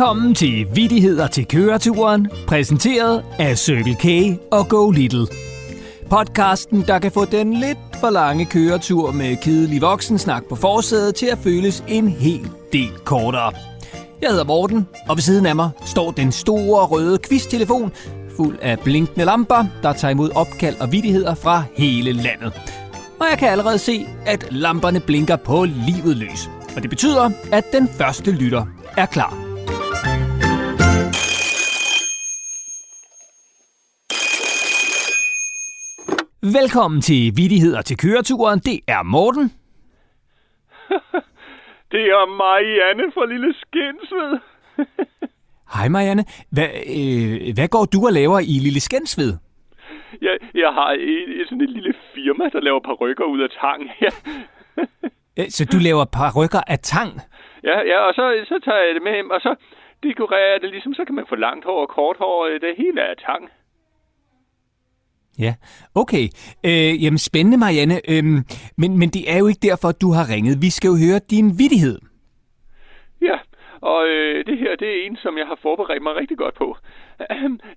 Velkommen til Vittigheder til køreturen, præsenteret af Circle K og Go Little. Podcasten, der kan få den lidt for lange køretur med kedelig voksensnak på forsædet til at føles en hel del kortere. Jeg hedder Morten, og ved siden af mig står den store røde quiztelefon fuld af blinkende lamper, der tager imod opkald og vittigheder fra hele landet. Og jeg kan allerede se, at lamperne blinker på livet løs. Og det betyder, at den første lytter er klar. Velkommen til Vittigheder til køreturen. Det er Morten. Det er Marianne fra Lille Skinsved. Hej Marianne. Hvad, øh, hvad går du og laver i Lille Skensved? Jeg, jeg har et, sådan et lille firma, der laver parrykker ud af tang. Ja, Øh, Så du laver parrykker af tang? ja, ja og så, så tager jeg det med hjem, og så dekorerer jeg det ligesom, så kan man få langt hår og kort hår. øh, Det hele er tang. Ja, okay. Øh, jamen spændende Marianne. Øhm, men, men det er jo ikke derfor, du har ringet. Vi skal jo høre din vittighed. Ja, og øh, det her, det er en, som jeg har forberedt mig rigtig godt på.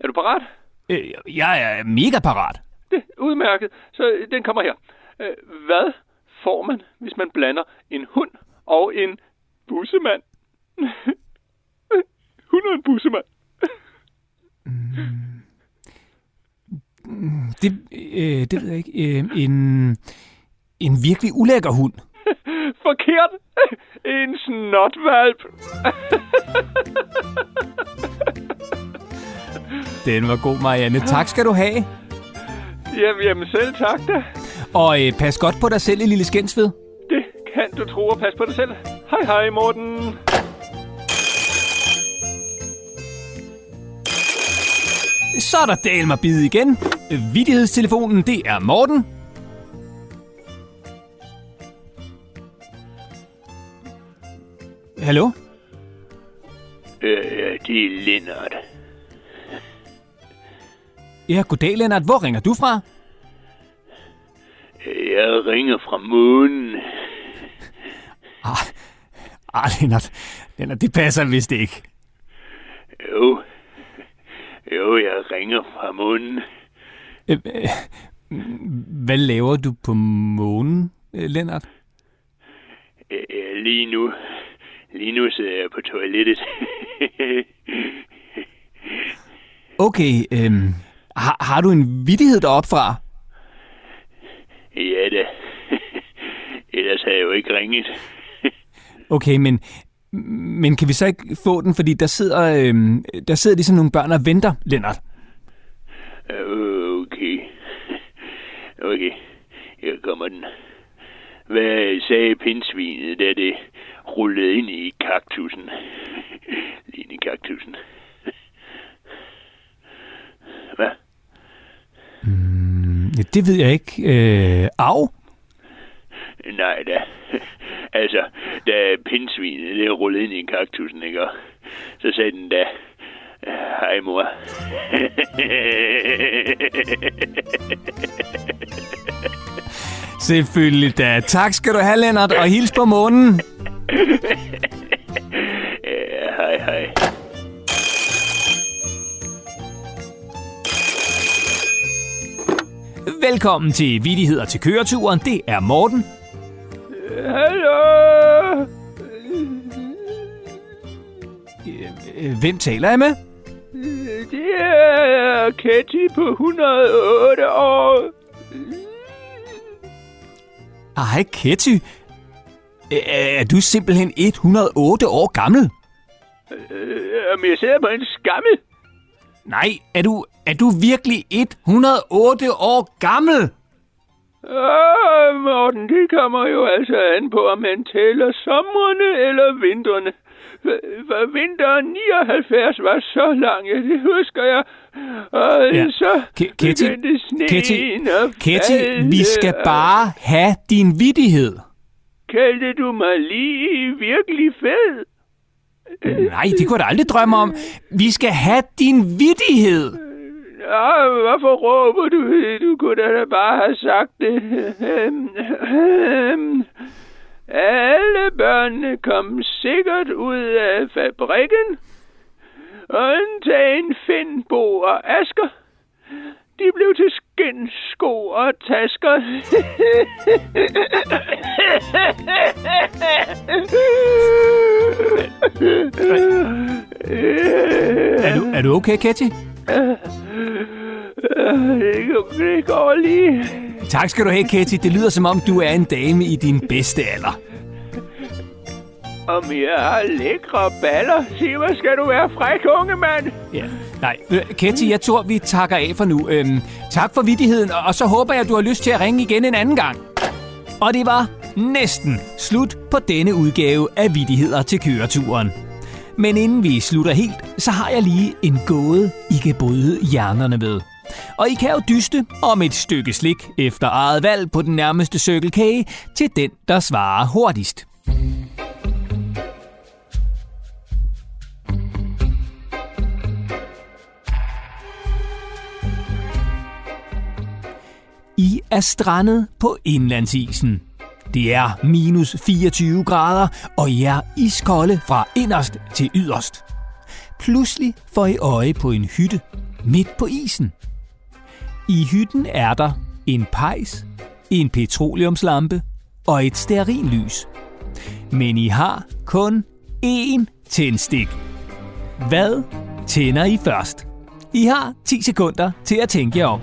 Er du parat? Øh, jeg er mega parat. Det er udmærket. Så øh, den kommer her. Øh, Hvad får man, hvis man blander en hund og en bussemand? hund og en bussemand. Det, øh, det ved jeg ikke. Øh, en, en virkelig ulækker hund. Forkert. En snotvalp. Den var god, Marianne. Tak skal du have. Jamen, jamen selv tak da. Og øh, pas godt på dig selv Lille Skensved. Det kan du tro og pas på dig selv. Hej hej, Morten. Så er der dal mig bid igen. Vittighedstelefonen, det er Morten. Hallo? Øh, det er Lennart. Ja, goddag, Lennart. Hvor ringer du fra? Jeg ringer fra månen. Ah, ah Lennart. Lennart, det passer vist ikke. Jo. Jo, jeg ringer fra månen. Øh, øh, hvad laver du på månen, øh, Lennart? Øh, lige nu. Lige nu sidder jeg på toilettet. Okay, øhm, har, har du en vittighed deroppe fra? ja da. Ellers havde jeg jo ikke ringet. Okay, men, men kan vi så ikke få den, fordi der sidder, øhm, der sidder ligesom nogle børn og venter, Lennart. Øh. Okay. Her kommer den. Hvad sagde pindsvinet, da det rullede ind i kaktusen? Lige ind i kaktusen. Hvad? Ja, det ved jeg ikke. Øh, au? Nej da. Altså, da pindsvinet det rullede ind i kaktusen, ikke? Så sagde den da, hej mor. Selvfølgelig da. Tak skal du have, Lennart, og hils på månen. Ja, hej hej. Velkommen til Vittigheder til køreturen. Det er Morten. Hallo? Øh, Hvem taler jeg med? Det er Katie på 108 år. Hej, Ketty. Øh, Er du simpelthen 108 år gammel? Øh, Men jeg sidder på en skammel. Nej, er du, er du virkelig 108 år gammel? Åh, Morten, det kommer jo altså an på, om man tæller somrene eller vintrene. For- vinteren 79 var så lang, ja, det husker jeg. Og Ja. så Ketty, begyndte sneen Ketty, at Ketty, vi skal og- bare have din vittighed. Kaldte du mig lige virkelig fed? Nej, det kunne jeg da aldrig drømme om. Vi skal have din vittighed. Ja, hvorfor råber du? Du kunne da bare have sagt det. Alle børnene kom sikkert ud af fabrikken, Undtagen Finn, Bo og Asker. De blev til skin, sko og tasker. Er du, er du okay, Ketty? Det går lige. Tak skal du have, Ketty. Det lyder som om, du er en dame i din bedste alder. Om jeg har lækre baller. Sig, hvad skal du være fræk, unge mand? Ja. Nej, øh, Ketty, jeg tror, vi takker af for nu. Øhm, tak for vidtigheden, og- så håber jeg, du har lyst til at ringe igen en anden gang. Og det var næsten slut på denne udgave af Vittigheder til køreturen. Men inden vi slutter helt, så har jeg lige en gåde, I kan bryde hjernerne ved. Og I kan jo dyste om et stykke slik efter eget valg på den nærmeste Circle K til den, der svarer hurtigst. I er strandet på indlandsisen. Det er minus 24 grader, og I er iskolde fra inderst til yderst. Pludselig får I øje på en hytte midt på isen. I hytten er der en pejs, en petroleumslampe og et stearinlys. Men I har kun én tændstik. Hvad tænder I først? I har 10 sekunder til at tænke jer om.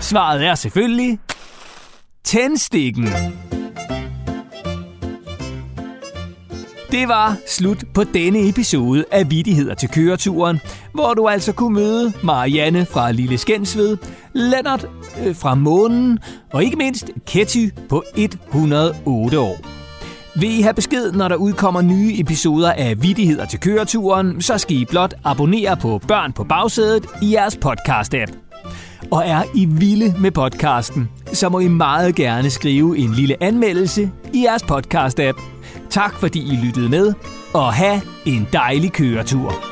Svaret er selvfølgelig tændstikken. Det var slut på denne episode af Vittigheder til køreturen, hvor du altså kunne møde Marianne fra Lille Skensved, Lennart øh, fra Månen og ikke mindst Ketty på 108 år. Vil I have besked, når der udkommer nye episoder af Vittigheder til køreturen, så skal I blot abonnere på Børn på bagsædet i jeres podcast-app. Og er I vilde med podcasten, så må I meget gerne skrive en lille anmeldelse i jeres podcast-app. Tak fordi I lyttede med, og have en dejlig køretur.